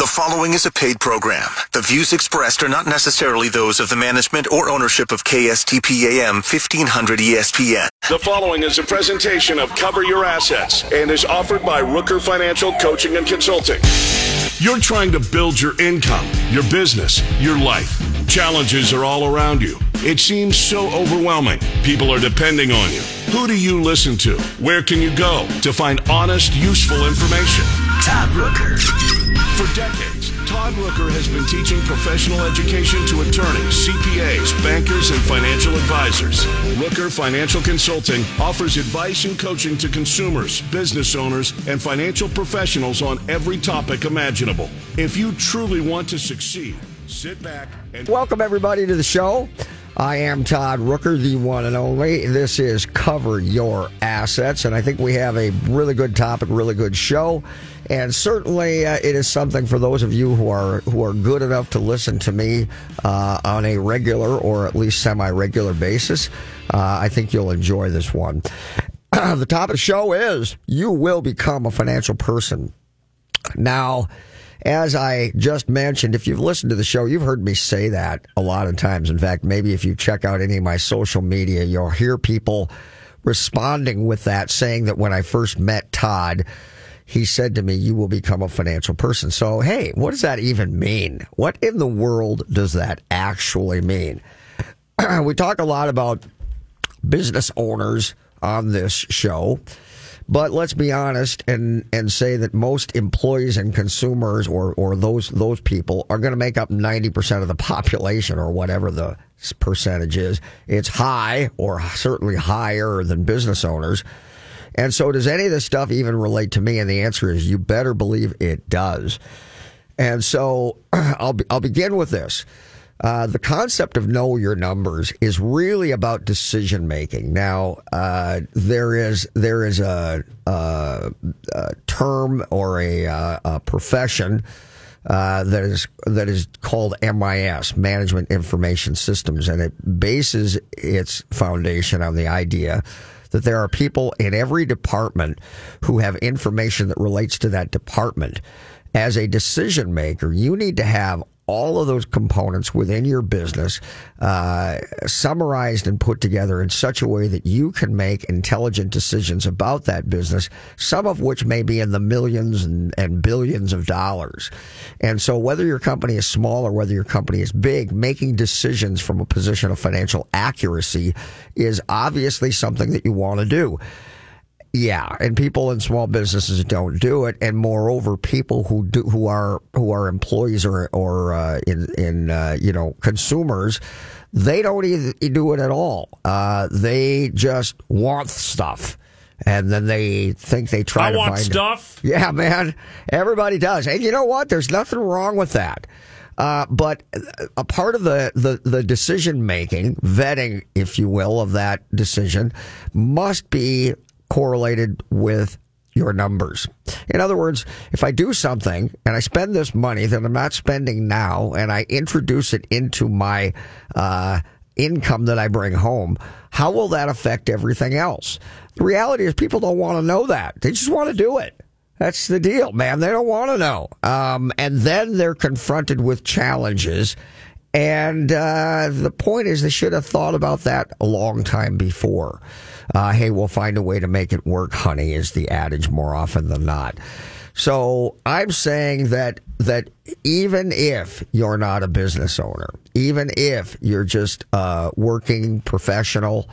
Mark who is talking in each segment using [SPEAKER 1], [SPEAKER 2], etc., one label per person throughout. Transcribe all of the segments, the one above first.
[SPEAKER 1] The following is a paid program. The views expressed are not necessarily those of the management or ownership of KSTP AM 1500 ESPN.
[SPEAKER 2] The following is a presentation of Cover Your Assets and is offered by Rooker Financial Coaching and Consulting. You're trying to build your income, your business, your life. Challenges are all around you. It seems so overwhelming. People are depending on you. Who do you listen to? Where can you go to find honest, useful information?
[SPEAKER 3] Todd Rooker.
[SPEAKER 2] For decades, Todd Rooker has been teaching professional education to attorneys, CPAs, bankers, and financial advisors. Rooker Financial Consulting offers advice and coaching to consumers, business owners, and financial professionals on every topic imaginable. If you truly want to succeed, sit back and
[SPEAKER 4] Welcome, everybody, to the show. I am Todd Rooker, the one and only. This is Cover Your Assets, and I think we have a really good topic, really good show. And certainly, uh, it is something for those of you who are who are good enough to listen to me uh, on a regular or at least semi-regular basis. Uh, I think you'll enjoy this one. the topic of the show is: you will become a financial person. Now, as I just mentioned, if you've listened to the show, you've heard me say that a lot of times. In fact, maybe if you check out any of my social media, you'll hear people responding with that, saying that when I first met Todd, he said to me, You will become a financial person. So, hey, what does that even mean? What in the world does that actually mean? we talk a lot about business owners on this show. But let's be honest and, and say that most employees and consumers or, or those those people are going to make up 90% of the population or whatever the percentage is. It's high or certainly higher than business owners. And so does any of this stuff even relate to me? And the answer is you better believe it does. And so I'll, I'll begin with this. Uh, the concept of know your numbers is really about decision making. Now, uh, there is there is a, a, a term or a, a profession uh, that is that is called MIS, Management Information Systems, and it bases its foundation on the idea that there are people in every department who have information that relates to that department. As a decision maker, you need to have all of those components within your business uh, summarized and put together in such a way that you can make intelligent decisions about that business, some of which may be in the millions and, and billions of dollars. And so, whether your company is small or whether your company is big, making decisions from a position of financial accuracy is obviously something that you want to do. Yeah, and people in small businesses don't do it, and moreover, people who do who are who are employees or or uh, in in uh, you know consumers, they don't either do it at all. Uh, they just want stuff, and then they think they try
[SPEAKER 5] I
[SPEAKER 4] to
[SPEAKER 5] want
[SPEAKER 4] find
[SPEAKER 5] stuff.
[SPEAKER 4] Yeah, man, everybody does, and you know what? There's nothing wrong with that. Uh, but a part of the, the, the decision making, vetting, if you will, of that decision must be correlated with your numbers. In other words, if I do something and I spend this money that I'm not spending now and I introduce it into my uh, income that I bring home, how will that affect everything else? The reality is people don't want to know that. They just want to do it. That's the deal, man. They don't want to know. Um, and then they're confronted with challenges. And uh, the point is, they should have thought about that a long time before. Uh, hey, we'll find a way to make it work, honey, is the adage more often than not. So I'm saying that that even if you're not a business owner, even if you're just a working professional,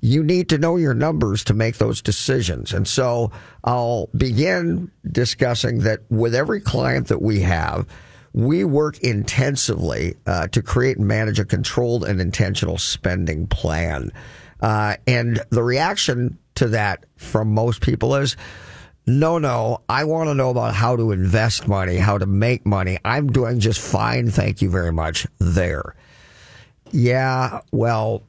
[SPEAKER 4] you need to know your numbers to make those decisions. And so I'll begin discussing that with every client that we have. We work intensively uh, to create and manage a controlled and intentional spending plan. Uh, and the reaction to that from most people is, no, no, I want to know about how to invest money, how to make money. I'm doing just fine. Thank you very much. There. Yeah, well,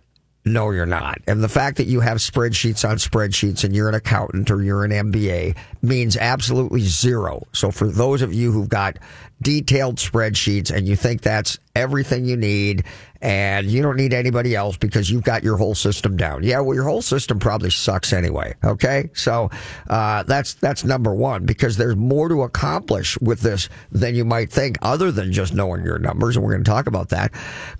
[SPEAKER 4] no, you're not. And the fact that you have spreadsheets on spreadsheets and you're an accountant or you're an MBA means absolutely zero. So for those of you who've got detailed spreadsheets and you think that's everything you need and you don't need anybody else because you've got your whole system down. Yeah, well, your whole system probably sucks anyway. Okay, so uh, that's that's number one because there's more to accomplish with this than you might think, other than just knowing your numbers, and we're going to talk about that.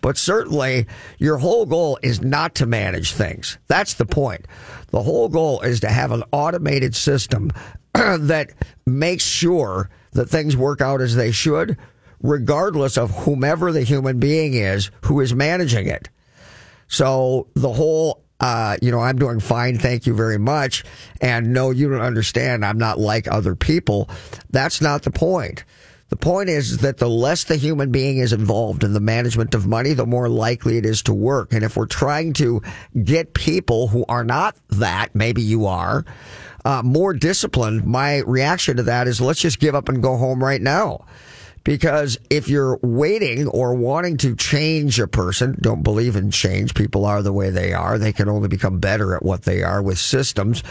[SPEAKER 4] But certainly, your whole goal is not to manage things. That's the point. The whole goal is to have an automated system that makes sure that things work out as they should regardless of whomever the human being is who is managing it. So the whole, uh, you know, I'm doing fine, thank you very much, and no, you don't understand, I'm not like other people. That's not the point. The point is that the less the human being is involved in the management of money, the more likely it is to work. And if we're trying to get people who are not that, maybe you are, uh, more disciplined, my reaction to that is let's just give up and go home right now. Because if you're waiting or wanting to change a person, don't believe in change. People are the way they are. They can only become better at what they are with systems.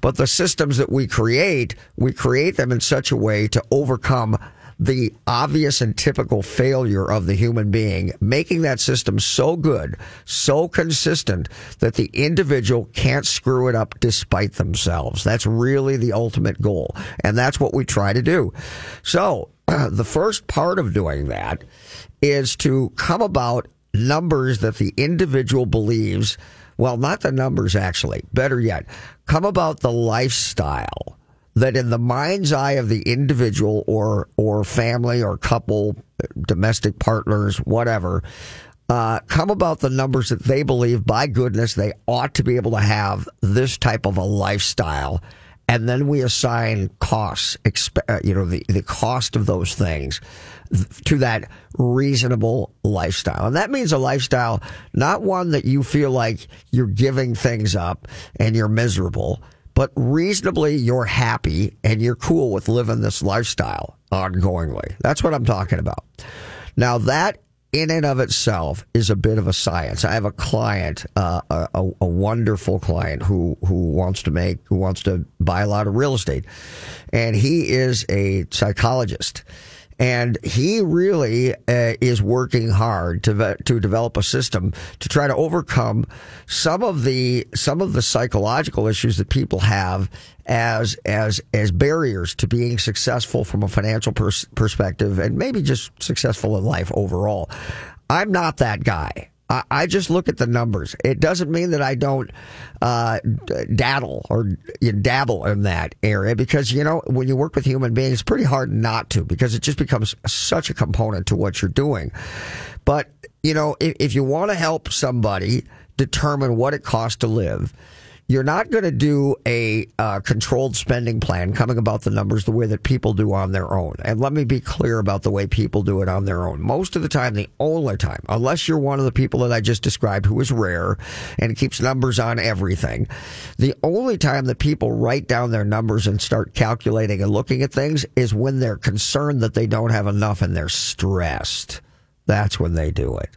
[SPEAKER 4] But the systems that we create, we create them in such a way to overcome the obvious and typical failure of the human being, making that system so good, so consistent that the individual can't screw it up despite themselves. That's really the ultimate goal. And that's what we try to do. So the first part of doing that is to come about numbers that the individual believes, well, not the numbers actually, better yet, come about the lifestyle that in the mind's eye of the individual or or family or couple, domestic partners, whatever, uh, come about the numbers that they believe by goodness they ought to be able to have this type of a lifestyle and then we assign costs, uh, you know, the, the cost of those things to that reasonable lifestyle. And that means a lifestyle, not one that you feel like you're giving things up and you're miserable, but reasonably you're happy and you're cool with living this lifestyle ongoingly. That's what I'm talking about. Now that in and of itself is a bit of a science. I have a client, uh, a, a, wonderful client who who wants to make who wants to buy a lot of real estate, and he is a psychologist. And he really uh, is working hard to to develop a system to try to overcome some of the some of the psychological issues that people have as as as barriers to being successful from a financial pers- perspective and maybe just successful in life overall. I'm not that guy. I, just look at the numbers. It doesn't mean that I don't uh, daddle or dabble in that area because you know when you work with human beings, it's pretty hard not to because it just becomes such a component to what you're doing. But you know, if, if you want to help somebody determine what it costs to live you're not going to do a uh, controlled spending plan coming about the numbers the way that people do on their own. And let me be clear about the way people do it on their own. Most of the time, the only time, unless you're one of the people that I just described who is rare and keeps numbers on everything, the only time that people write down their numbers and start calculating and looking at things is when they're concerned that they don't have enough and they're stressed. That's when they do it.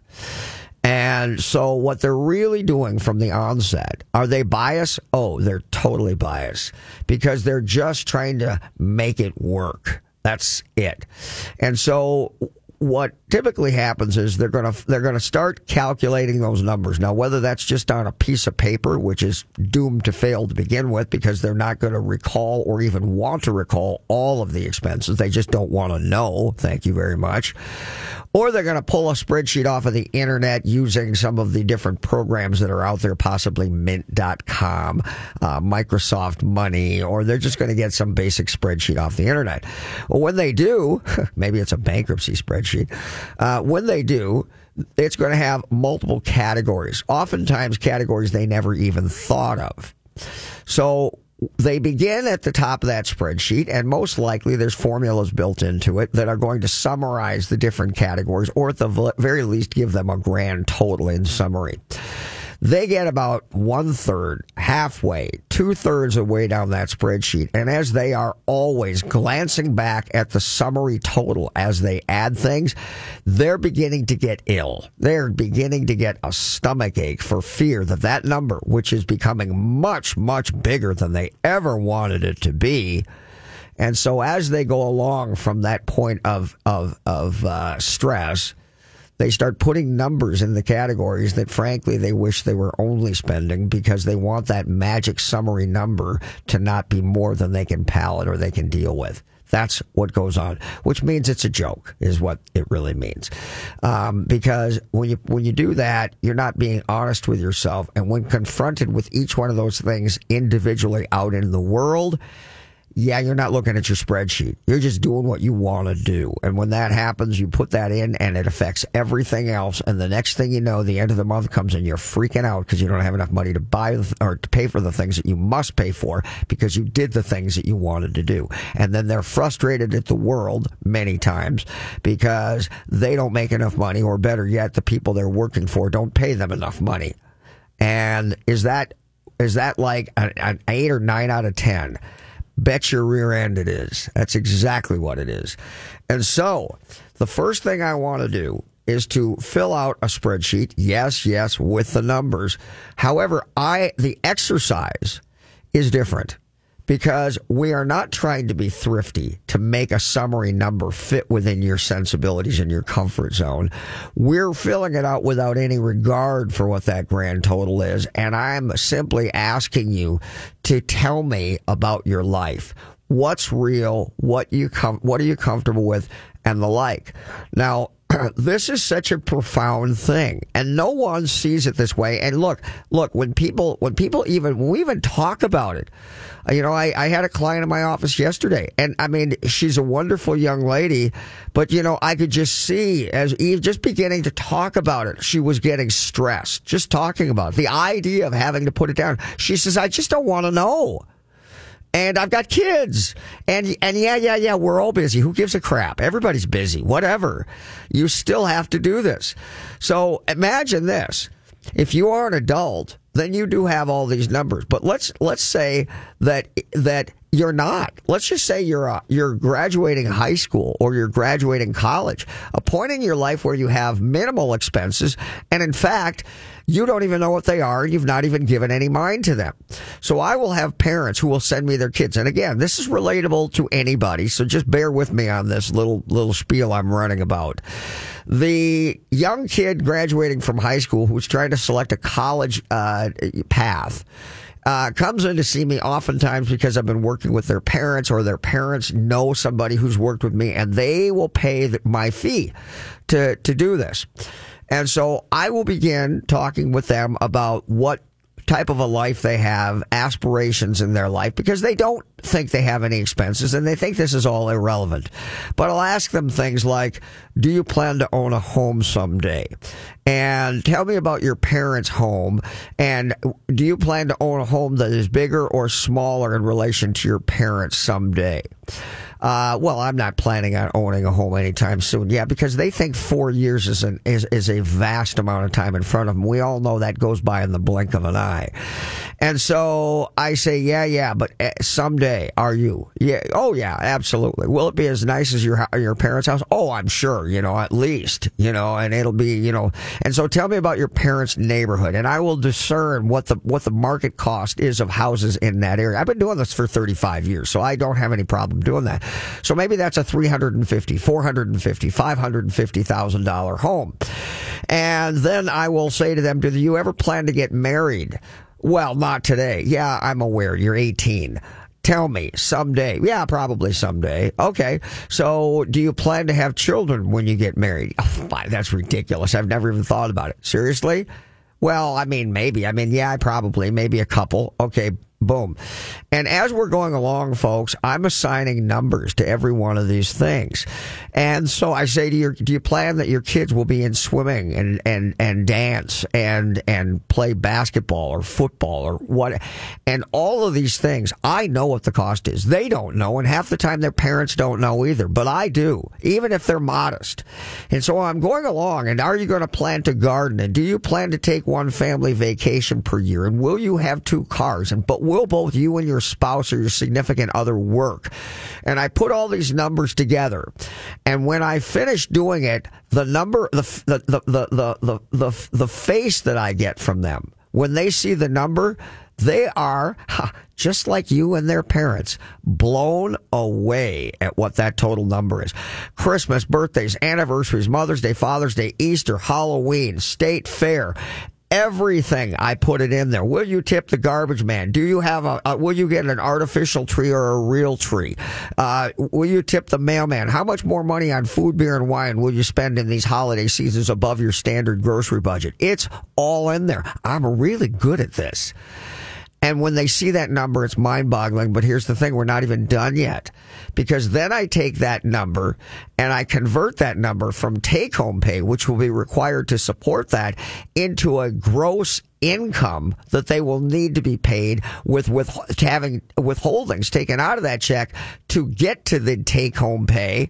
[SPEAKER 4] And so what they're really doing from the onset, are they biased? Oh, they're totally biased because they're just trying to make it work. That's it. And so what typically happens is they're going to they're going to start calculating those numbers. Now, whether that's just on a piece of paper, which is doomed to fail to begin with, because they're not going to recall or even want to recall all of the expenses, they just don't want to know. Thank you very much. Or they're going to pull a spreadsheet off of the internet using some of the different programs that are out there, possibly Mint.com, uh, Microsoft Money, or they're just going to get some basic spreadsheet off the internet. Well, when they do, maybe it's a bankruptcy spreadsheet spreadsheet. Uh, when they do, it's going to have multiple categories, oftentimes categories they never even thought of. So they begin at the top of that spreadsheet, and most likely there's formulas built into it that are going to summarize the different categories, or at the very least give them a grand total in summary. They get about one third, halfway, two thirds of the way down that spreadsheet. And as they are always glancing back at the summary total as they add things, they're beginning to get ill. They're beginning to get a stomach ache for fear that that number, which is becoming much, much bigger than they ever wanted it to be, and so as they go along from that point of of of uh, stress, they start putting numbers in the categories that frankly they wish they were only spending because they want that magic summary number to not be more than they can palate or they can deal with. That's what goes on, which means it's a joke, is what it really means. Um, because when you when you do that, you're not being honest with yourself, and when confronted with each one of those things individually out in the world, yeah, you're not looking at your spreadsheet. You're just doing what you want to do. And when that happens, you put that in and it affects everything else. And the next thing you know, the end of the month comes and you're freaking out because you don't have enough money to buy or to pay for the things that you must pay for because you did the things that you wanted to do. And then they're frustrated at the world many times because they don't make enough money or better yet, the people they're working for don't pay them enough money. And is that, is that like an, an eight or nine out of 10? Bet your rear end it is. That's exactly what it is. And so, the first thing I want to do is to fill out a spreadsheet. Yes, yes, with the numbers. However, I the exercise is different because we are not trying to be thrifty to make a summary number fit within your sensibilities and your comfort zone. We're filling it out without any regard for what that grand total is. And I'm simply asking you to tell me about your life. What's real? What you com- what are you comfortable with? And the like. Now, this is such a profound thing and no one sees it this way and look look when people when people even when we even talk about it uh, you know I, I had a client in my office yesterday and i mean she's a wonderful young lady but you know i could just see as eve just beginning to talk about it she was getting stressed just talking about it. the idea of having to put it down she says i just don't want to know and I've got kids. And and yeah, yeah, yeah, we're all busy. Who gives a crap? Everybody's busy. Whatever. You still have to do this. So imagine this. If you are an adult, then you do have all these numbers. But let's let's say that that you're not. Let's just say you're uh, you're graduating high school or you're graduating college, a point in your life where you have minimal expenses, and in fact, you don't even know what they are. You've not even given any mind to them. So I will have parents who will send me their kids. And again, this is relatable to anybody. So just bear with me on this little, little spiel I'm running about. The young kid graduating from high school who's trying to select a college uh, path. Uh, comes in to see me oftentimes because I've been working with their parents or their parents know somebody who's worked with me and they will pay my fee to, to do this. And so I will begin talking with them about what type of a life they have, aspirations in their life, because they don't think they have any expenses and they think this is all irrelevant. But I'll ask them things like, do you plan to own a home someday? And tell me about your parents' home. And do you plan to own a home that is bigger or smaller in relation to your parents someday? Uh, well, I'm not planning on owning a home anytime soon. Yeah, because they think four years is an is, is a vast amount of time in front of them. We all know that goes by in the blink of an eye. And so I say, yeah, yeah, but eh, someday are you? Yeah. Oh, yeah, absolutely. Will it be as nice as your your parents' house? Oh, I'm sure. You know, at least you know, and it'll be you know. And so tell me about your parents' neighborhood, and I will discern what the what the market cost is of houses in that area. I've been doing this for 35 years, so I don't have any problem doing that. So maybe that's a 350, 450, 550,000 dollar home. And then I will say to them, do you ever plan to get married? Well, not today. Yeah, I'm aware. You're 18. Tell me someday. Yeah, probably someday. Okay. So, do you plan to have children when you get married? Oh, that's ridiculous. I've never even thought about it. Seriously? Well, I mean, maybe. I mean, yeah, probably, maybe a couple. Okay. Boom. And as we're going along, folks, I'm assigning numbers to every one of these things. And so I say to you, do you plan that your kids will be in swimming and, and, and dance and, and play basketball or football or what? And all of these things, I know what the cost is. They don't know. And half the time their parents don't know either, but I do, even if they're modest. And so I'm going along and are you going to plan to garden? And do you plan to take one family vacation per year? And will you have two cars? And, but will both you and your spouse or your significant other work? And I put all these numbers together. And when I finish doing it, the number, the, the, the, the, the, the, the face that I get from them when they see the number, they are just like you and their parents, blown away at what that total number is. Christmas, birthdays, anniversaries, Mother's Day, Father's Day, Easter, Halloween, State Fair, everything I put it in there. Will you tip the garbage man? Do you have a, will you get an artificial tree or a real tree? Uh, will you tip the mailman? How much more money on food, beer, and wine will you spend in these holiday seasons above your standard grocery budget? It's all in there. I'm really good at this. And when they see that number, it's mind boggling. But here's the thing. We're not even done yet because then I take that number and I convert that number from take home pay, which will be required to support that into a gross income that they will need to be paid with, with having withholdings taken out of that check to get to the take home pay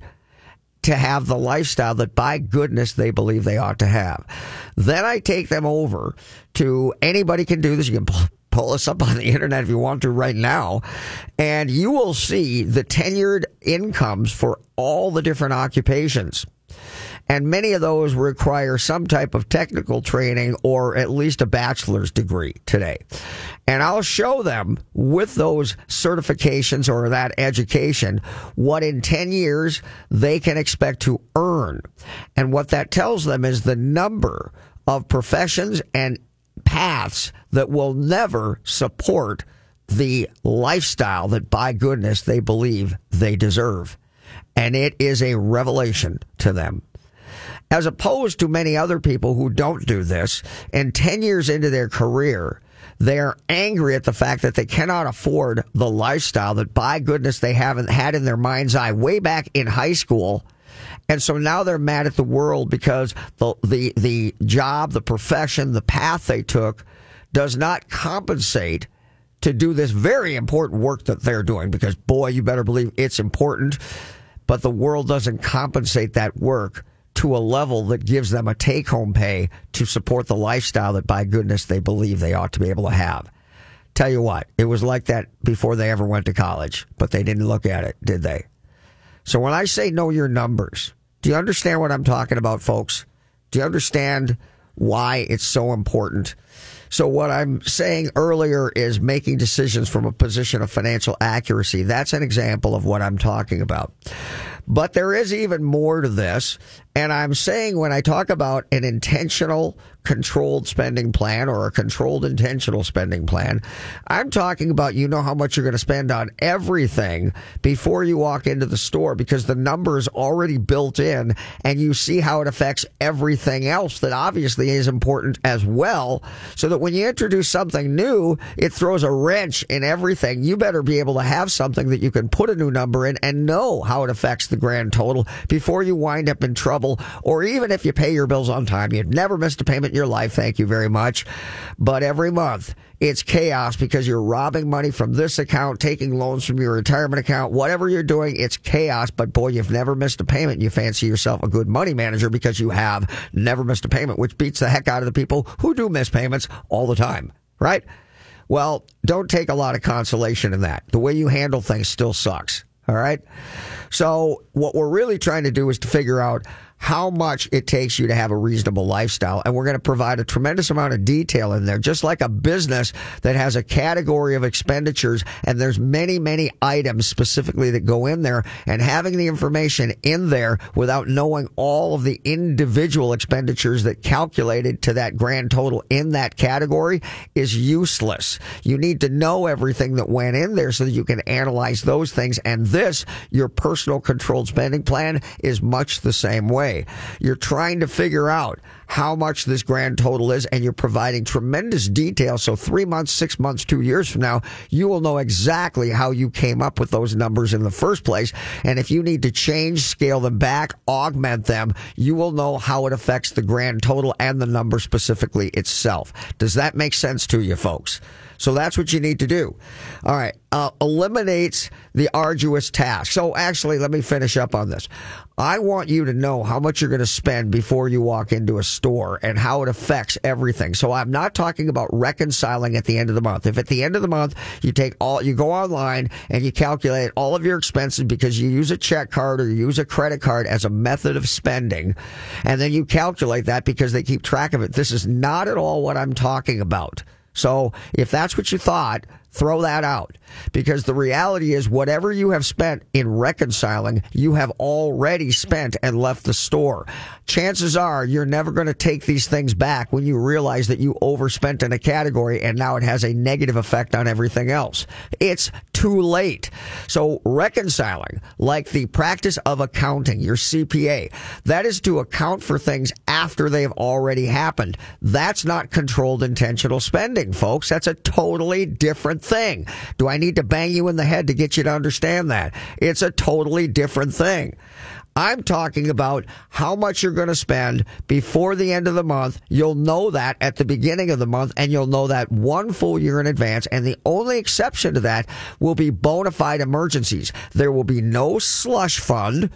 [SPEAKER 4] to have the lifestyle that by goodness they believe they ought to have. Then I take them over to anybody can do this. You can pull us up on the internet if you want to right now, and you will see the tenured incomes for all the different occupations. And many of those require some type of technical training or at least a bachelor's degree today. And I'll show them with those certifications or that education what in 10 years they can expect to earn. And what that tells them is the number of professions and paths that will never support the lifestyle that by goodness they believe they deserve. And it is a revelation to them. As opposed to many other people who don't do this, and 10 years into their career, they are angry at the fact that they cannot afford the lifestyle that by goodness they haven't had in their mind's eye way back in high school and so now they're mad at the world because the, the, the job, the profession, the path they took does not compensate to do this very important work that they're doing because boy, you better believe it's important. But the world doesn't compensate that work to a level that gives them a take home pay to support the lifestyle that by goodness they believe they ought to be able to have. Tell you what, it was like that before they ever went to college, but they didn't look at it, did they? So when I say know your numbers, do you understand what I'm talking about, folks? Do you understand why it's so important? So what I'm saying earlier is making decisions from a position of financial accuracy. That's an example of what I'm talking about. But there is even more to this. And I'm saying when I talk about an intentional controlled spending plan or a controlled intentional spending plan, I'm talking about you know how much you're going to spend on everything before you walk into the store because the number is already built in and you see how it affects everything else that obviously is important as well. So that when you introduce something new, it throws a wrench in everything. You better be able to have something that you can put a new number in and know how it affects the grand total before you wind up in trouble. Or even if you pay your bills on time, you've never missed a payment in your life. Thank you very much. But every month, it's chaos because you're robbing money from this account, taking loans from your retirement account, whatever you're doing, it's chaos. But boy, you've never missed a payment. You fancy yourself a good money manager because you have never missed a payment, which beats the heck out of the people who do miss payments all the time, right? Well, don't take a lot of consolation in that. The way you handle things still sucks. All right. So what we're really trying to do is to figure out how much it takes you to have a reasonable lifestyle. And we're going to provide a tremendous amount of detail in there, just like a business that has a category of expenditures and there's many, many items specifically that go in there and having the information in there without knowing all of the individual expenditures that calculated to that grand total in that category is useless. You need to know everything that went in there so that you can analyze those things. And this, your personal controlled spending plan is much the same way way. You're trying to figure out how much this grand total is, and you're providing tremendous detail. So, three months, six months, two years from now, you will know exactly how you came up with those numbers in the first place. And if you need to change, scale them back, augment them, you will know how it affects the grand total and the number specifically itself. Does that make sense to you, folks? So that's what you need to do. All right. Uh, eliminates the arduous task. So actually, let me finish up on this. I want you to know how much you're going to spend before you walk into a store and how it affects everything. So I'm not talking about reconciling at the end of the month. If at the end of the month you take all, you go online and you calculate all of your expenses because you use a check card or you use a credit card as a method of spending, and then you calculate that because they keep track of it. This is not at all what I'm talking about. So if that's what you thought, Throw that out because the reality is whatever you have spent in reconciling, you have already spent and left the store. Chances are you're never going to take these things back when you realize that you overspent in a category and now it has a negative effect on everything else. It's too late. So reconciling, like the practice of accounting, your CPA, that is to account for things after they've already happened. That's not controlled intentional spending, folks. That's a totally different thing. Do I need to bang you in the head to get you to understand that? It's a totally different thing. I'm talking about how much you're going to spend before the end of the month. You'll know that at the beginning of the month and you'll know that one full year in advance. And the only exception to that will be bona fide emergencies. There will be no slush fund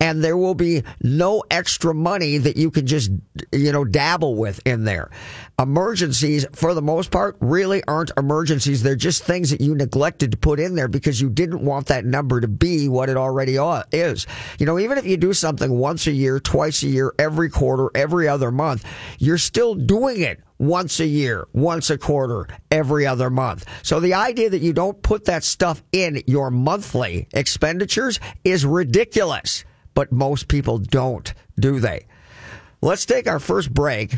[SPEAKER 4] and there will be no extra money that you can just, you know, dabble with in there. Emergencies, for the most part, really aren't emergencies. They're just things that you neglected to put in there because you didn't want that number to be what it already is. You know, even if you do something once a year, twice a year, every quarter, every other month, you're still doing it once a year, once a quarter, every other month. So the idea that you don't put that stuff in your monthly expenditures is ridiculous. But most people don't, do they? Let's take our first break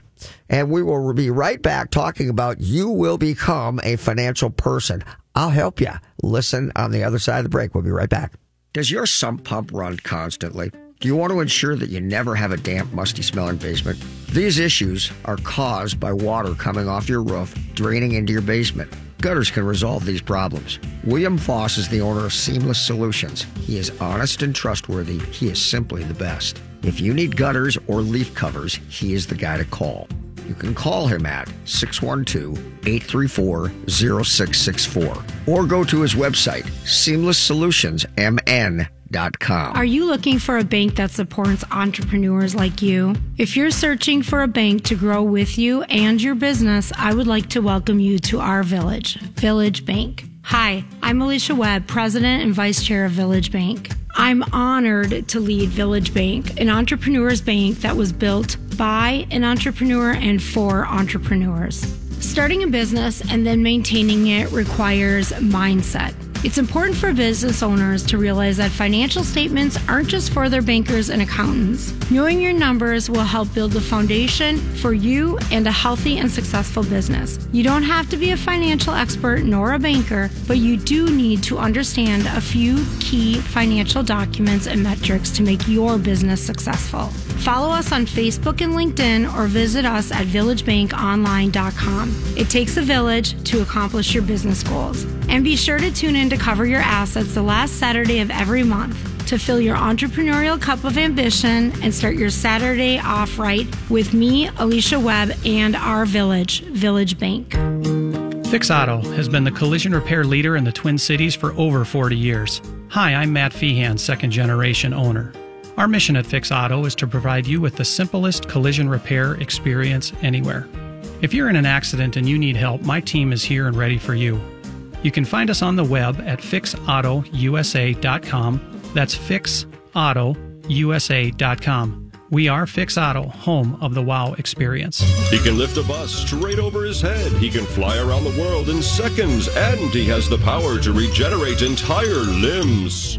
[SPEAKER 4] and we will be right back talking about you will become a financial person. I'll help you. Listen on the other side of the break. We'll be right back. Does your sump pump run constantly? Do you want to ensure that you never have a damp, musty smelling basement? These issues are caused by water coming off your roof, draining into your basement. Gutters can resolve these problems. William Foss is the owner of Seamless Solutions. He is honest and trustworthy. He is simply the best. If you need gutters or leaf covers, he is the guy to call. You can call him at 612 834 0664 or go to his website, seamlesssolutionsmn.com.
[SPEAKER 3] Are you looking for a bank that supports entrepreneurs like you? If you're searching for a bank to grow with you and your business, I would like to welcome you to our village, Village Bank. Hi, I'm Alicia Webb, President and Vice Chair of Village Bank. I'm honored to lead Village Bank, an entrepreneur's bank that was built by an entrepreneur and for entrepreneurs. Starting a business and then maintaining it requires mindset. It's important for business owners to realize that financial statements aren't just for their bankers and accountants. Knowing your numbers will help build the foundation for you and a healthy and successful business. You don't have to be a financial expert nor a banker, but you do need to understand a few key financial documents and metrics to make your business successful. Follow us on Facebook and LinkedIn or visit us at villagebankonline.com. It takes a village to accomplish your business goals. And be sure to tune in to cover your assets the last Saturday of every month to fill your entrepreneurial cup of ambition and start your Saturday off right with me, Alicia Webb, and our village, Village Bank.
[SPEAKER 5] Fix Auto has been the collision repair leader in the Twin Cities for over 40 years. Hi, I'm Matt Feehan, second generation owner. Our mission at Fix Auto is to provide you with the simplest collision repair experience anywhere. If you're in an accident and you need help, my team is here and ready for you. You can find us on the web at fixautousa.com. That's fixautousa.com. We are Fix Auto, home of the WOW experience.
[SPEAKER 6] He can lift a bus straight over his head. He can fly around the world in seconds, and he has the power to regenerate entire limbs.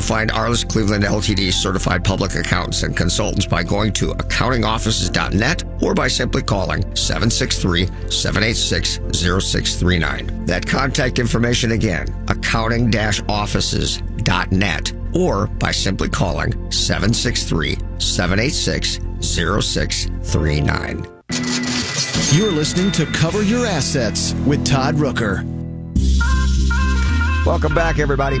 [SPEAKER 4] find Arliss Cleveland LTD certified public accountants and consultants by going to accountingoffices.net or by simply calling 763-786-0639. That contact information again, accounting-offices.net or by simply calling 763-786-0639.
[SPEAKER 7] You're listening to Cover Your Assets with Todd Rooker.
[SPEAKER 4] Welcome back, everybody.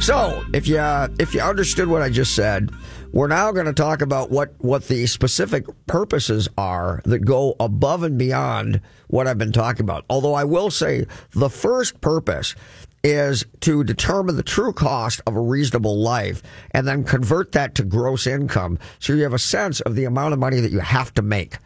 [SPEAKER 4] So, if you uh, if you understood what I just said, we're now going to talk about what what the specific purposes are that go above and beyond what I've been talking about. Although I will say the first purpose is to determine the true cost of a reasonable life and then convert that to gross income so you have a sense of the amount of money that you have to make.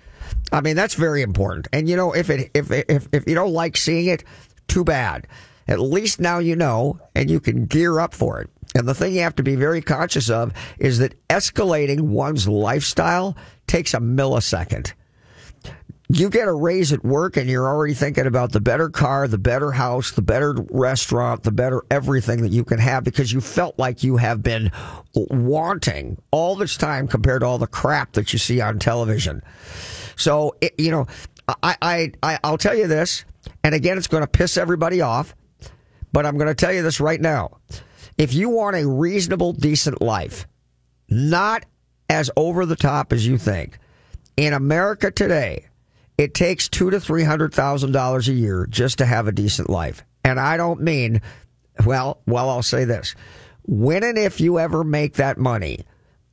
[SPEAKER 4] I mean, that's very important. And you know, if it if if if you don't like seeing it, too bad. At least now you know and you can gear up for it. And the thing you have to be very conscious of is that escalating one's lifestyle takes a millisecond. You get a raise at work and you're already thinking about the better car, the better house, the better restaurant, the better everything that you can have because you felt like you have been wanting all this time compared to all the crap that you see on television. So, it, you know, I, I, I, I'll tell you this, and again, it's going to piss everybody off. But I'm going to tell you this right now. If you want a reasonable, decent life, not as over the top as you think, in America today, it takes two to three hundred thousand dollars a year just to have a decent life. And I don't mean, well, well, I'll say this: when and if you ever make that money,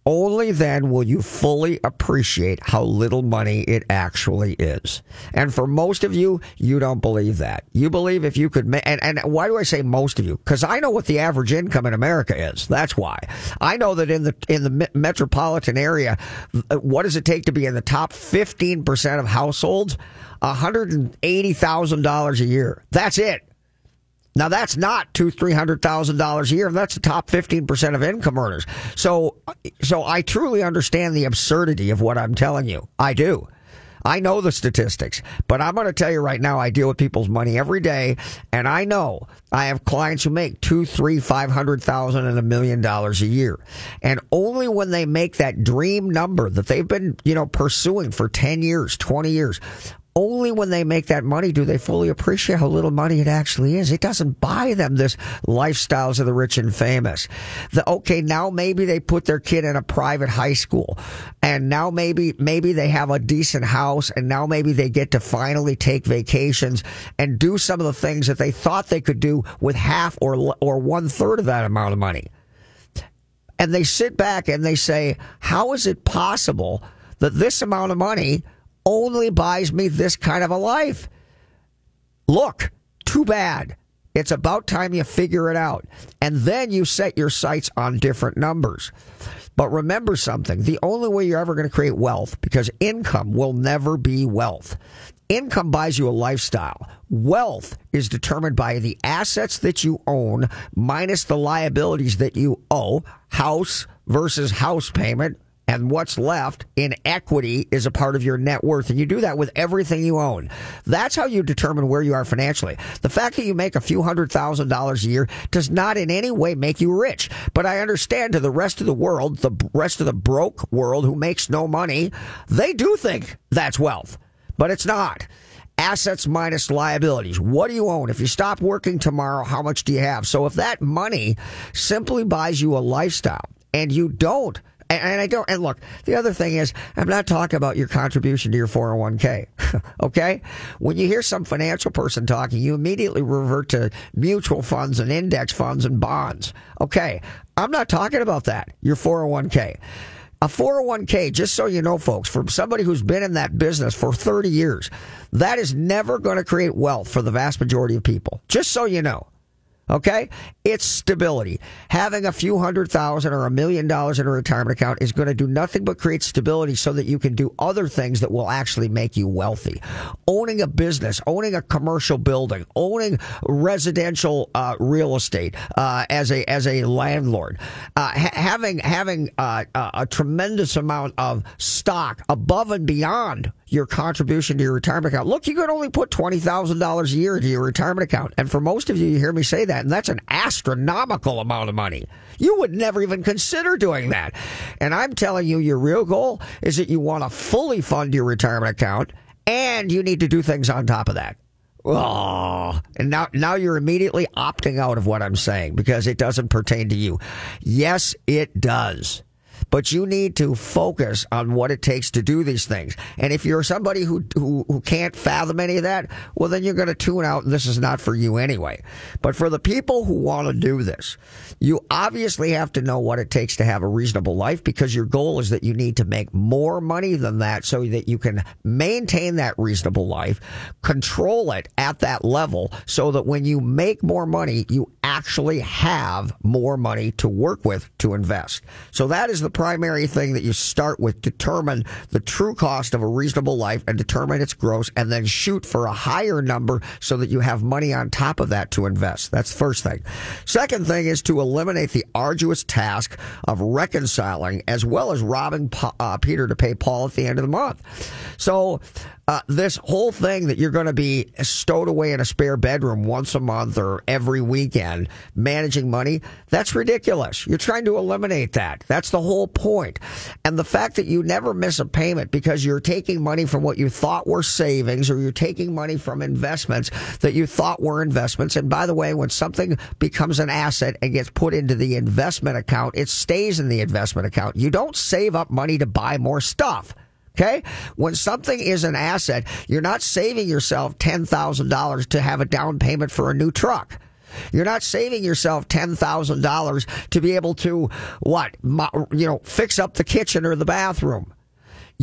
[SPEAKER 4] only then will you fully appreciate how little money it actually is. And for most of you, you don't believe that. You believe if you could make, and, and why do I say most of you? Because I know what the average income in America is. That's why. I know that in the, in the metropolitan area, uh, what does it take to be in the top 15% of households? $180,000 a year. That's it. Now that's not two, three hundred thousand dollars a year. That's the top fifteen percent of income earners. So, so I truly understand the absurdity of what I'm telling you. I do. I know the statistics, but I'm going to tell you right now, I deal with people's money every day, and I know I have clients who make two, three, five hundred thousand and a million dollars a year. And only when they make that dream number that they've been, you know, pursuing for 10 years, 20 years, only when they make that money do they fully appreciate how little money it actually is. It doesn't buy them this lifestyles of the rich and famous. The, okay, now maybe they put their kid in a private high school and now maybe, maybe they have a decent house and now maybe they get to finally take vacations and do some of the things that they thought they could do with half or, or one third of that amount of money. And they sit back and they say, how is it possible that this amount of money only buys me this kind of a life. Look, too bad. It's about time you figure it out. And then you set your sights on different numbers. But remember something the only way you're ever going to create wealth, because income will never be wealth. Income buys you a lifestyle. Wealth is determined by the assets that you own minus the liabilities that you owe. House versus house payment and what's left in equity is a part of your net worth. And you do that with everything you own. That's how you determine where you are financially. The fact that you make a few hundred thousand dollars a year does not in any way make you rich. But I understand to the rest of the world, the rest of the broke world who makes no money, they do think that's wealth. But it's not assets minus liabilities. What do you own? If you stop working tomorrow, how much do you have? So if that money simply buys you a lifestyle and you don't and I don't, and look, the other thing is, I'm not talking about your contribution to your 401k. okay? When you hear some financial person talking, you immediately revert to mutual funds and index funds and bonds. Okay. I'm not talking about that. Your 401k. A 401k, just so you know, folks, from somebody who's been in that business for 30 years, that is never going to create wealth for the vast majority of people. Just so you know. Okay? It's stability. Having a few hundred thousand or a million dollars in a retirement account is going to do nothing but create stability so that you can do other things that will actually make you wealthy. Owning a business, owning a commercial building, owning residential uh, real estate uh, as a as a landlord, uh, ha- having having uh, a tremendous amount of stock above and beyond your contribution to your retirement account. Look, you can only put $20,000 a year into your retirement account. And for most of you, you hear me say that, and that's an astronomical amount of money. You would never even consider doing that. And I'm telling you, your real goal is that you want to fully fund your retirement account and you need to do things on top of that. Oh, and now now you're immediately opting out of what I'm saying because it doesn't pertain to you. Yes, it does but you need to focus on what it takes to do these things. And if you're somebody who, who, who can't fathom any of that, well, then you're going to tune out and this is not for you anyway. But for the people who want to do this, you obviously have to know what it takes to have a reasonable life because your goal is that you need to make more money than that so that you can maintain that reasonable life, control it at that level so that when you make more money, you actually have more money to work with to invest. So that is the primary thing that you start with. Determine the true cost of a reasonable life and determine its gross and then shoot for a higher number so that you have money on top of that to invest. That's the first thing. Second thing is to eliminate the arduous task of reconciling as well as robbing uh, Peter to pay Paul at the end of the month. So uh, this whole thing that you're going to be stowed away in a spare bedroom once a month or every weekend managing money, that's ridiculous. You're trying to eliminate that. That's the whole point. And the fact that you never miss a payment because you're taking money from what you thought were savings or you're taking money from investments that you thought were investments. And by the way, when something becomes an asset and gets put into the investment account, it stays in the investment account. You don't save up money to buy more stuff. Okay? When something is an asset, you're not saving yourself $10,000 to have a down payment for a new truck. You're not saving yourself $10,000 to be able to, what, you know, fix up the kitchen or the bathroom.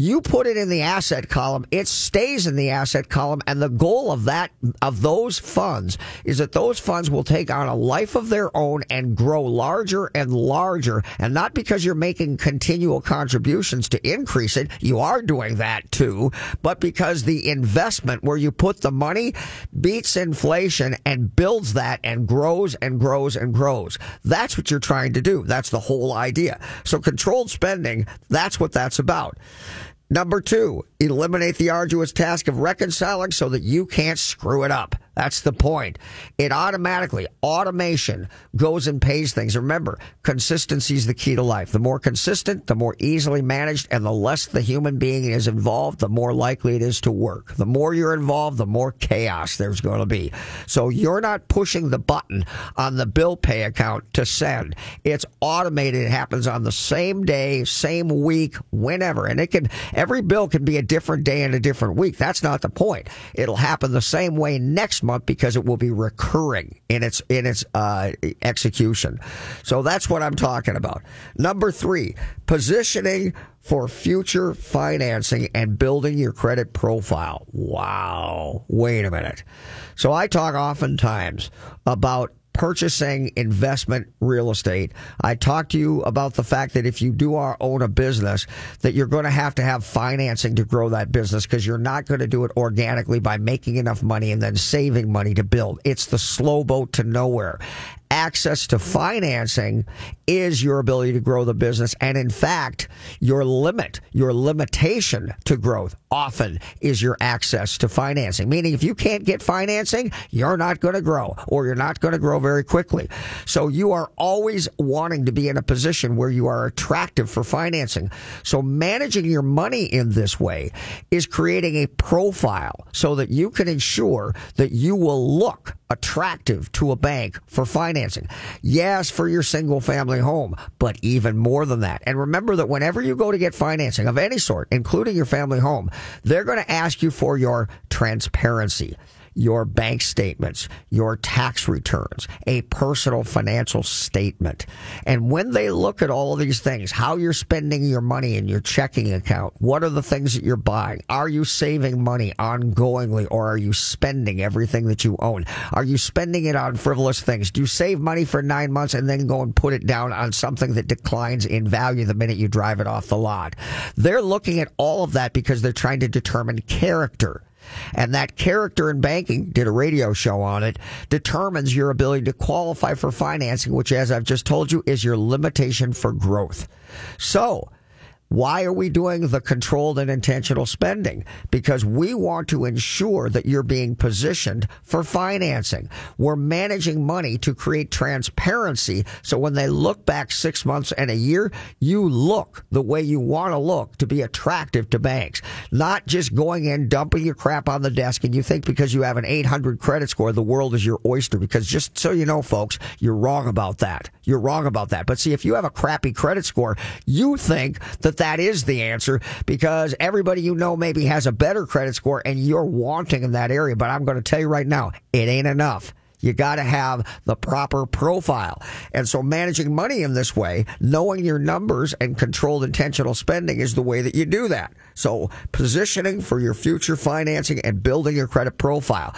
[SPEAKER 4] You put it in the asset column, it stays in the asset column, and the goal of that of those funds is that those funds will take on a life of their own and grow larger and larger. And not because you're making continual contributions to increase it, you are doing that too, but because the investment where you put the money beats inflation and builds that and grows and grows and grows. That's what you're trying to do. That's the whole idea. So controlled spending, that's what that's about. Number two, eliminate the arduous task of reconciling so that you can't screw it up. That's the point. It automatically, automation goes and pays things. Remember, consistency is the key to life. The more consistent, the more easily managed, and the less the human being is involved, the more likely it is to work. The more you're involved, the more chaos there's going to be. So you're not pushing the button on the bill pay account to send. It's automated. It happens on the same day, same week, whenever. And it can, every bill can be a different day and a different week. That's not the point. It'll happen the same way next month because it will be recurring in its in its uh, execution. So that's what I'm talking about. Number three, positioning for future financing and building your credit profile. Wow. Wait a minute. So I talk oftentimes about purchasing investment real estate. I talked to you about the fact that if you do our own a business, that you're going to have to have financing to grow that business because you're not going to do it organically by making enough money and then saving money to build. It's the slow boat to nowhere access to financing is your ability to grow the business. And in fact, your limit, your limitation to growth often is your access to financing. Meaning if you can't get financing, you're not going to grow or you're not going to grow very quickly. So you are always wanting to be in a position where you are attractive for financing. So managing your money in this way is creating a profile so that you can ensure that you will look attractive to a bank for financing. Yes, for your single family home, but even more than that. And remember that whenever you go to get financing of any sort, including your family home, they're going to ask you for your transparency. Your bank statements, your tax returns, a personal financial statement. And when they look at all of these things, how you're spending your money in your checking account, what are the things that you're buying? Are you saving money ongoingly or are you spending everything that you own? Are you spending it on frivolous things? Do you save money for nine months and then go and put it down on something that declines in value the minute you drive it off the lot? They're looking at all of that because they're trying to determine character. And that character in banking, did a radio show on it, determines your ability to qualify for financing, which, as I've just told you, is your limitation for growth. So, why are we doing the controlled and intentional spending? Because we want to ensure that you're being positioned for financing. We're managing money to create transparency. So when they look back six months and a year, you look the way you want to look to be attractive to banks. Not just going in, dumping your crap on the desk and you think because you have an 800 credit score, the world is your oyster. Because just so you know, folks, you're wrong about that. You're wrong about that. But see, if you have a crappy credit score, you think that that is the answer because everybody you know maybe has a better credit score and you're wanting in that area. But I'm going to tell you right now, it ain't enough. You got to have the proper profile. And so managing money in this way, knowing your numbers and controlled intentional spending is the way that you do that. So positioning for your future financing and building your credit profile.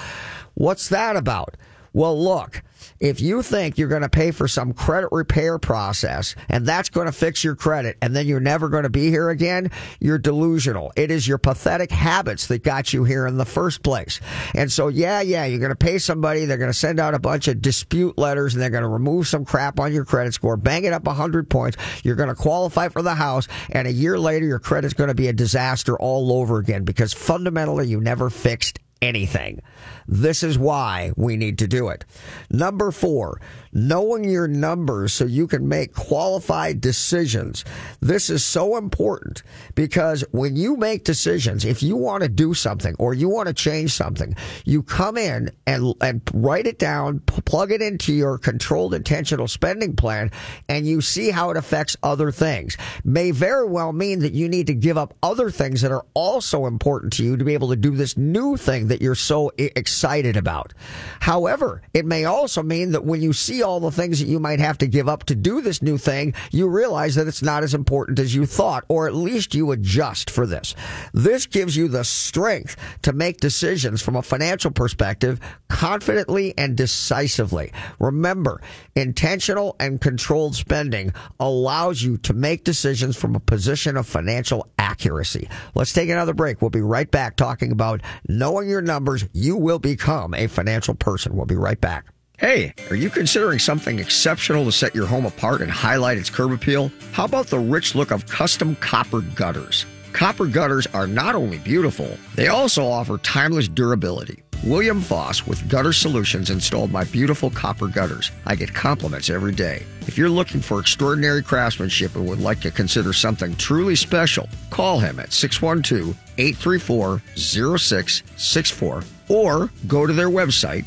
[SPEAKER 4] What's that about? Well, look, if you think you're going to pay for some credit repair process and that's going to fix your credit and then you're never going to be here again, you're delusional. It is your pathetic habits that got you here in the first place. And so, yeah, yeah, you're going to pay somebody. They're going to send out a bunch of dispute letters and they're going to remove some crap on your credit score, bang it up 100 points. You're going to qualify for the house. And a year later, your credit's going to be a disaster all over again because fundamentally you never fixed anything. This is why we need to do it. Number four, knowing your numbers so you can make qualified decisions. This is so important because when you make decisions, if you want to do something or you want to change something, you come in and, and write it down, plug it into your controlled intentional spending plan, and you see how it affects other things. May very well mean that you need to give up other things that are also important to you to be able to do this new thing that you're so excited about. However, it may also mean that when you see all the things that you might have to give up to do this new thing, you realize that it's not as important as you thought, or at least you adjust for this. This gives you the strength to make decisions from a financial perspective confidently and decisively. Remember, intentional and controlled spending allows you to make decisions from a position of financial accuracy. Let's take another break. We'll be right back talking about knowing your numbers. You will become a financial person. We'll be right back. Hey, are you considering something exceptional to set your home apart and highlight its curb appeal? How about the rich look of custom copper gutters? Copper gutters are not only beautiful, they also offer timeless durability. William Foss with Gutter Solutions installed my beautiful copper gutters. I get compliments every day. If you're looking for extraordinary craftsmanship and would like to consider something truly special, call him at 612 834 0664 or go to their website,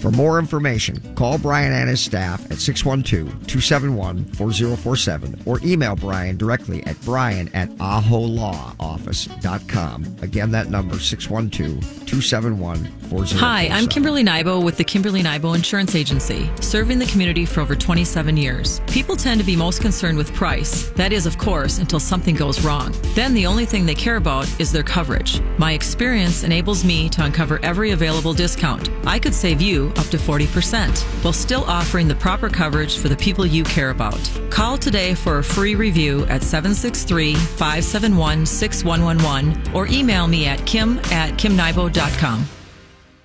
[SPEAKER 4] For more information, call Brian and his staff at 612-271-4047 or email Brian directly at brian at aholawoffice.com. Again, that number 612-271-4047.
[SPEAKER 8] Hi, I'm Kimberly Nybo with the Kimberly Nybo Insurance Agency, serving the community for over 27 years. People tend to be most concerned with price. That is, of course, until something goes wrong. Then the only thing they care about is their coverage. My experience enables me to uncover every available discount. I could save you up to 40% while still offering the proper coverage for the people you care about. Call today for a free review at 763 571 6111 or email me at kim at kimnybo.com.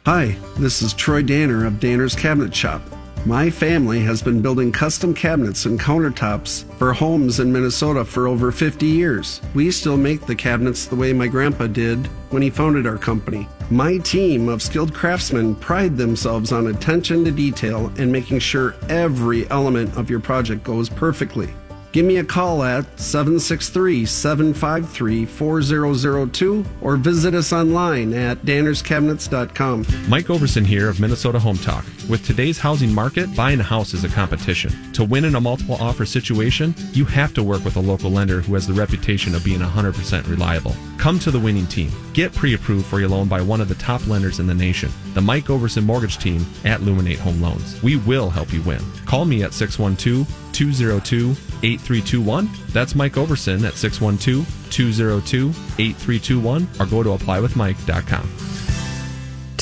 [SPEAKER 9] Hi, this is Troy Danner of Danner's Cabinet Shop. My family has been building custom cabinets and countertops for homes in Minnesota for over 50 years. We still make the cabinets the way my grandpa did when he founded our company. My team of skilled craftsmen pride themselves on attention to detail and making sure every element of your project goes perfectly. Give me a call at 763 753 4002 or visit us online at dannerscabinets.com.
[SPEAKER 10] Mike Overson here of Minnesota Home Talk. With today's housing market, buying a house is a competition. To win in a multiple offer situation, you have to work with a local lender who has the reputation of being 100% reliable. Come to the winning team. Get pre approved for your loan by one of the top lenders in the nation, the Mike Overson Mortgage Team at Luminate Home Loans. We will help you win. Call me at 612 202 8321. That's Mike Overson at 612 202 8321 or go to applywithmike.com.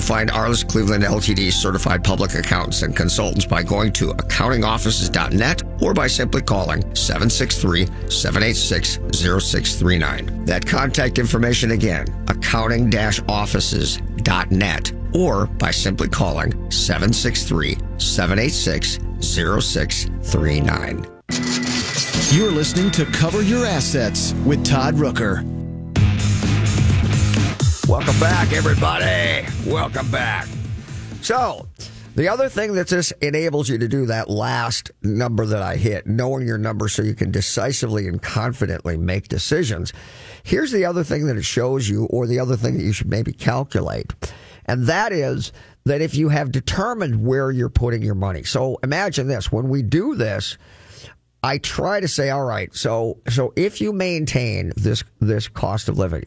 [SPEAKER 4] find Arliss Cleveland LTD certified public accountants and consultants by going to accountingoffices.net or by simply calling 763 786 0639. That contact information again, accounting offices.net or by simply calling 763 786 0639.
[SPEAKER 7] You're listening to Cover Your Assets with Todd Rooker.
[SPEAKER 4] Welcome back, everybody. Welcome back. So, the other thing that this enables you to do, that last number that I hit, knowing your number so you can decisively and confidently make decisions. Here's the other thing that it shows you, or the other thing that you should maybe calculate. And that is that if you have determined where you're putting your money. So imagine this when we do this, I try to say, all right, so so if you maintain this this cost of living,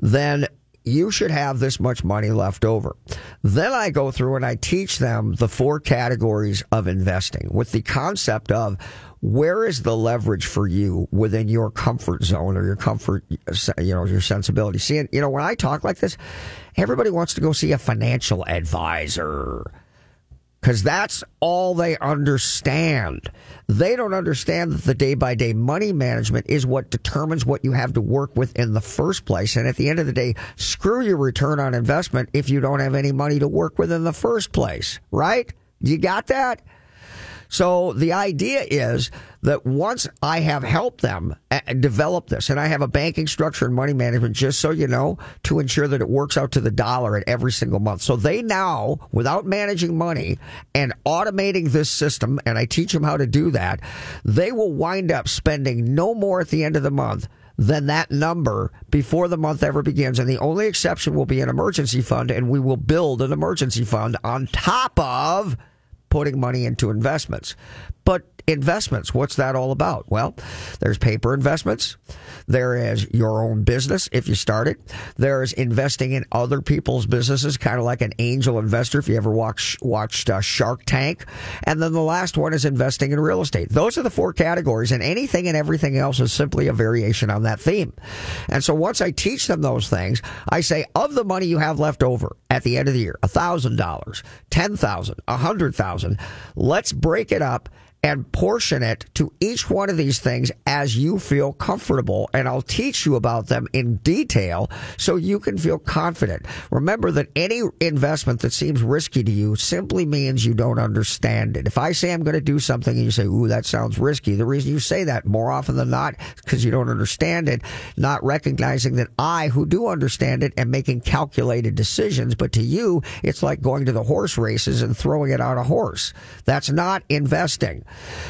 [SPEAKER 4] then you should have this much money left over. Then I go through and I teach them the four categories of investing with the concept of where is the leverage for you within your comfort zone or your comfort, you know, your sensibility. See, you know, when I talk like this, everybody wants to go see a financial advisor because that's all they understand. They don't understand that the day by day money management is what determines what you have to work with in the first place. And at the end of the day, screw your return on investment if you don't have any money to work with in the first place, right? You got that? So the idea is that once I have helped them uh, develop this, and I have a banking structure and money management, just so you know, to ensure that it works out to the dollar at every single month. So they now, without managing money and automating this system, and I teach them how to do that, they will wind up spending no more at the end of the month than that number before the month ever begins. And the only exception will be an emergency fund, and we will build an emergency fund on top of putting money into investments. But investments, what's that all about? Well, there's paper investments. There is your own business if you start it. There is investing in other people's businesses, kind of like an angel investor if you ever watch, watched uh, Shark Tank. And then the last one is investing in real estate. Those are the four categories, and anything and everything else is simply a variation on that theme. And so once I teach them those things, I say, of the money you have left over at the end of the year, $1,000, $10,000, 100,000, let's break it up and portion it to each one of these things as you feel comfortable. And I'll teach you about them in detail so you can feel confident. Remember that any investment that seems risky to you simply means you don't understand it. If I say I'm going to do something and you say, ooh, that sounds risky, the reason you say that more often than not is because you don't understand it, not recognizing that I, who do understand it, am making calculated decisions. But to you, it's like going to the horse races and throwing it on a horse. That's not investing.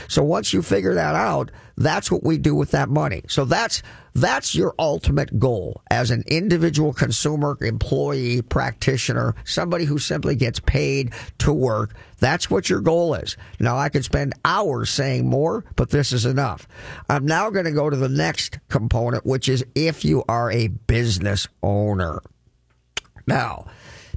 [SPEAKER 4] So once you figure that out, that's what we do with that money. So that's that's your ultimate goal as an individual consumer, employee, practitioner, somebody who simply gets paid to work. That's what your goal is. Now I could spend hours saying more, but this is enough. I'm now going to go to the next component, which is if you are a business owner. Now,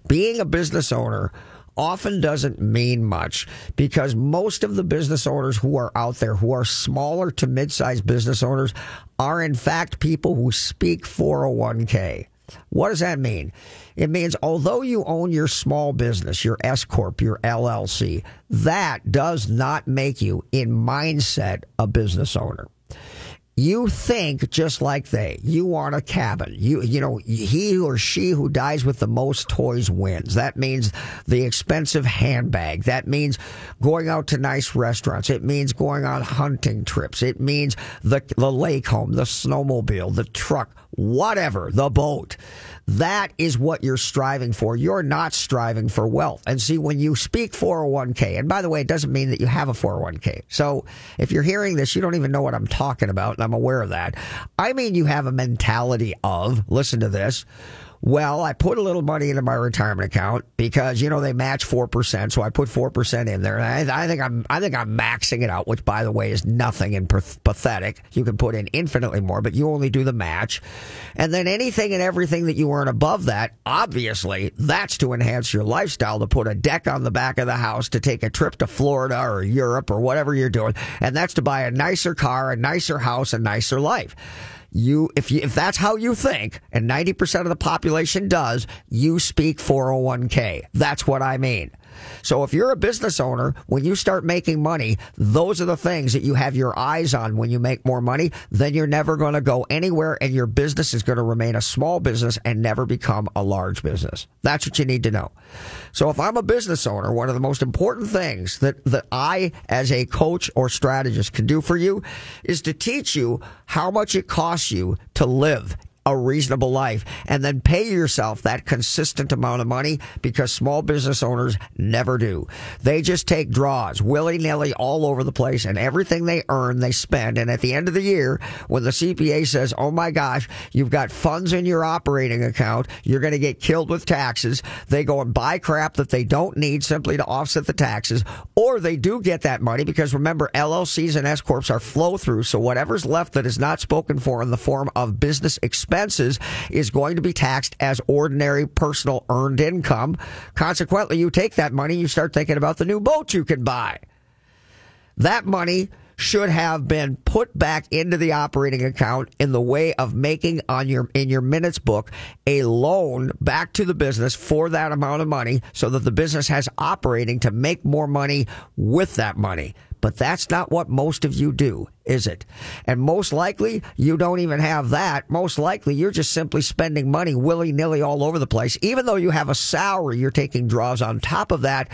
[SPEAKER 4] being a business owner often doesn't mean much because most of the business owners who are out there who are smaller to mid-sized business owners are in fact people who speak 401k. What does that mean? It means although you own your small business, your S corp, your LLC, that does not make you in mindset a business owner you think just like they. You want a cabin. You you know he or she who dies with the most toys wins. That means the expensive handbag. That means going out to nice restaurants. It means going on hunting trips. It means the the lake home, the snowmobile, the truck, whatever, the boat. That is what you're striving for. You're not striving for wealth. And see, when you speak 401k, and by the way, it doesn't mean that you have a 401k. So if you're hearing this, you don't even know what I'm talking about, and I'm aware of that. I mean, you have a mentality of, listen to this, well, I put a little money into my retirement account because you know they match four percent, so I put four percent in there. I, I, think I'm I think I'm maxing it out, which by the way is nothing and pathetic. You can put in infinitely more, but you only do the match, and then anything and everything that you earn above that, obviously, that's to enhance your lifestyle. To put a deck on the back of the house, to take a trip to Florida or Europe or whatever you're doing, and that's to buy a nicer car, a nicer house, a nicer life you if you if that's how you think and 90% of the population does you speak 401k that's what i mean so if you're a business owner, when you start making money, those are the things that you have your eyes on when you make more money, then you're never going to go anywhere and your business is going to remain a small business and never become a large business. That's what you need to know. So if I'm a business owner, one of the most important things that, that I as a coach or strategist can do for you is to teach you how much it costs you to live a reasonable life and then pay yourself that consistent amount of money because small business owners never do. They just take draws willy nilly all over the place and everything they earn, they spend. And at the end of the year, when the CPA says, Oh my gosh, you've got funds in your operating account, you're going to get killed with taxes. They go and buy crap that they don't need simply to offset the taxes, or they do get that money because remember, LLCs and S Corps are flow through. So whatever's left that is not spoken for in the form of business expense expenses is going to be taxed as ordinary personal earned income. Consequently, you take that money, you start thinking about the new boat you can buy. That money should have been put back into the operating account in the way of making on your in your minutes book a loan back to the business for that amount of money so that the business has operating to make more money with that money. But that's not what most of you do, is it? And most likely, you don't even have that. Most likely, you're just simply spending money willy nilly all over the place. Even though you have a salary, you're taking draws on top of that.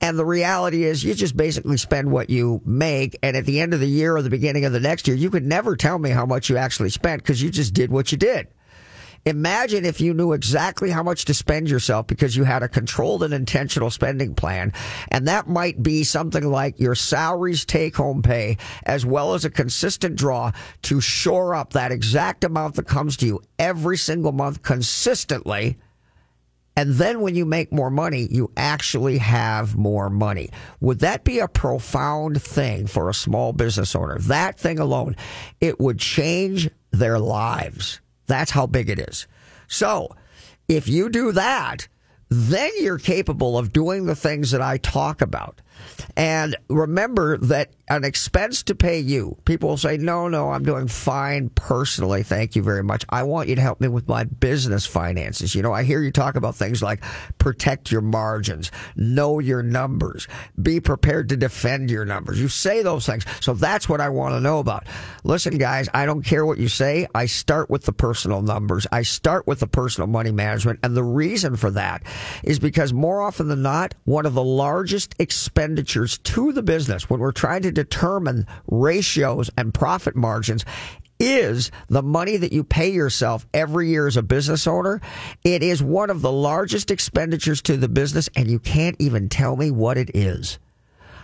[SPEAKER 4] And the reality is, you just basically spend what you make. And at the end of the year or the beginning of the next year, you could never tell me how much you actually spent because you just did what you did. Imagine if you knew exactly how much to spend yourself because you had a controlled and intentional spending plan. And that might be something like your salaries take home pay as well as a consistent draw to shore up that exact amount that comes to you every single month consistently. And then when you make more money, you actually have more money. Would that be a profound thing for a small business owner? That thing alone, it would change their lives. That's how big it is. So if you do that, then you're capable of doing the things that I talk about. And remember that an expense to pay you, people will say, no, no, I'm doing fine personally. Thank you very much. I want you to help me with my business finances. You know, I hear you talk about things like protect your margins, know your numbers, be prepared to defend your numbers. You say those things. So that's what I want to know about. Listen, guys, I don't care what you say. I start with the personal numbers. I start with the personal money management. And the reason for that is because more often than not, one of the largest expenditures to the business when we're trying to determine ratios and profit margins is the money that you pay yourself every year as a business owner. It is one of the largest expenditures to the business, and you can't even tell me what it is.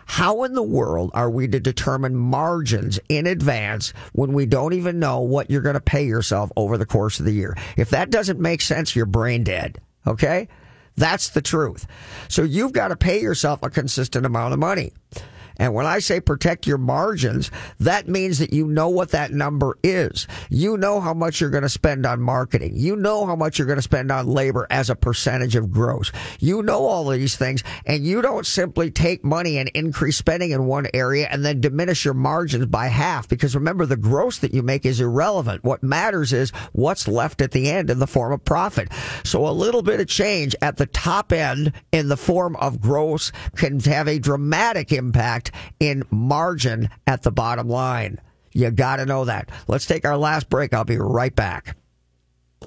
[SPEAKER 4] How in the world are we to determine margins in advance when we don't even know what you're going to pay yourself over the course of the year? If that doesn't make sense, you're brain dead. Okay? That's the truth. So you've got to pay yourself a consistent amount of money. And when I say protect your margins, that means that you know what that number is. You know how much you're going to spend on marketing. You know how much you're going to spend on labor as a percentage of gross. You know all these things and you don't simply take money and increase spending in one area and then diminish your margins by half because remember the gross that you make is irrelevant. What matters is what's left at the end in the form of profit. So a little bit of change at the top end in the form of gross can have a dramatic impact in margin at the bottom line. You got to know that. Let's take our last break. I'll be right back.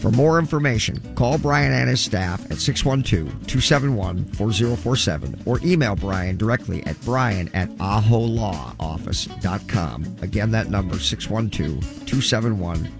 [SPEAKER 4] For more information, call Brian and his staff at 612-271-4047 or email Brian directly at brian at aholawoffice.com. Again, that number 612-271-4047.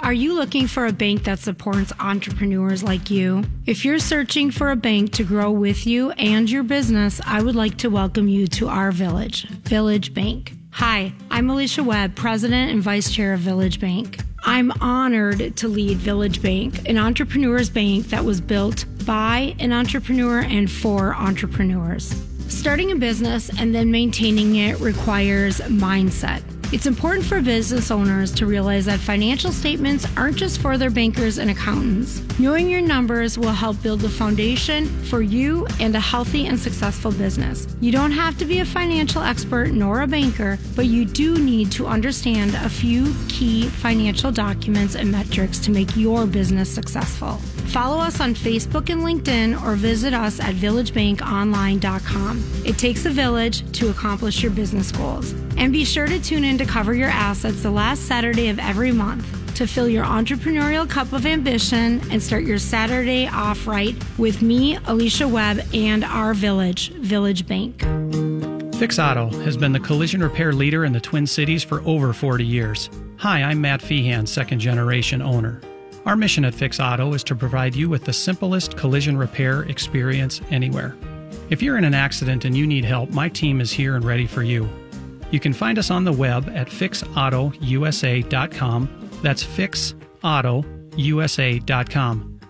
[SPEAKER 3] Are you looking for a bank that supports entrepreneurs like you? If you're searching for a bank to grow with you and your business, I would like to welcome you to our village, Village Bank. Hi, I'm Alicia Webb, President and Vice Chair of Village Bank. I'm honored to lead Village Bank, an entrepreneur's bank that was built by an entrepreneur and for entrepreneurs. Starting a business and then maintaining it requires mindset. It's important for business owners to realize that financial statements aren't just for their bankers and accountants. Knowing your numbers will help build the foundation for you and a healthy and successful business. You don't have to be a financial expert nor a banker, but you do need to understand a few key financial documents and metrics to make your business successful. Follow us on Facebook and LinkedIn or visit us at villagebankonline.com. It takes a village to accomplish your business goals. And be sure to tune in to cover your assets the last Saturday of every month to fill your entrepreneurial cup of ambition and start your Saturday off right with me, Alicia Webb, and our village, Village Bank.
[SPEAKER 5] Fix Auto has been the collision repair leader in the Twin Cities for over 40 years. Hi, I'm Matt Feehan, second generation owner. Our mission at Fix Auto is to provide you with the simplest collision repair experience anywhere. If you're in an accident and you need help, my team is here and ready for you. You can find us on the web at fixautousa.com. That's fixautousa.com.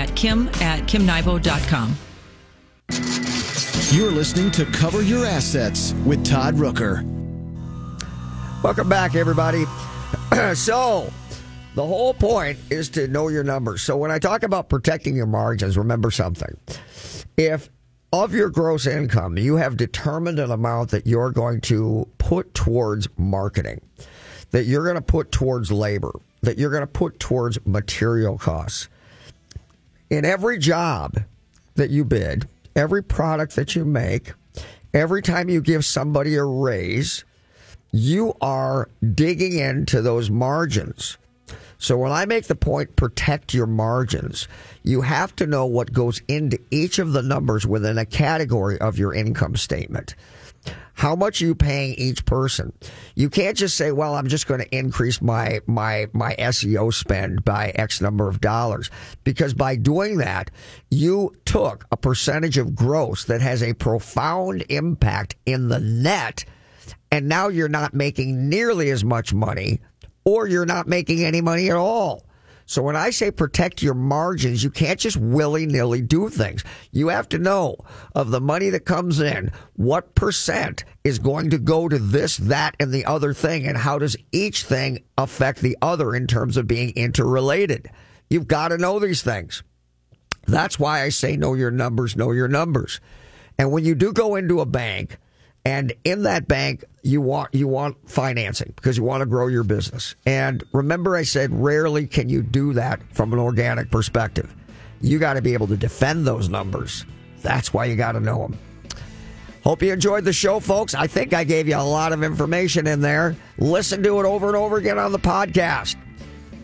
[SPEAKER 8] at kim at kimnybo.com.
[SPEAKER 7] You're listening to Cover Your Assets with Todd Rooker.
[SPEAKER 4] Welcome back, everybody. so, the whole point is to know your numbers. So, when I talk about protecting your margins, remember something. If of your gross income, you have determined an amount that you're going to put towards marketing, that you're going to put towards labor, that you're going to put towards material costs in every job that you bid, every product that you make, every time you give somebody a raise, you are digging into those margins. So when I make the point, protect your margins, you have to know what goes into each of the numbers within a category of your income statement. How much are you paying each person? You can't just say, well, I'm just going to increase my, my, my SEO spend by X number of dollars. Because by doing that, you took a percentage of gross that has a profound impact in the net. And now you're not making nearly as much money or you're not making any money at all. So when I say protect your margins, you can't just willy nilly do things. You have to know of the money that comes in, what percent is going to go to this, that, and the other thing, and how does each thing affect the other in terms of being interrelated. You've got to know these things. That's why I say know your numbers, know your numbers. And when you do go into a bank, and in that bank you want you want financing because you want to grow your business. And remember i said rarely can you do that from an organic perspective. You got to be able to defend those numbers. That's why you got to know them hope you enjoyed the show folks. I think i gave you a lot of information in there. Listen to it over and over again on the podcast.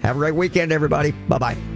[SPEAKER 4] Have a great weekend everybody. Bye-bye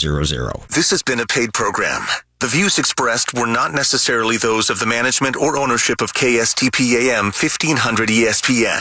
[SPEAKER 1] This has been a paid program. The views expressed were not necessarily those of the management or ownership of KSTP AM 1500 ESPN.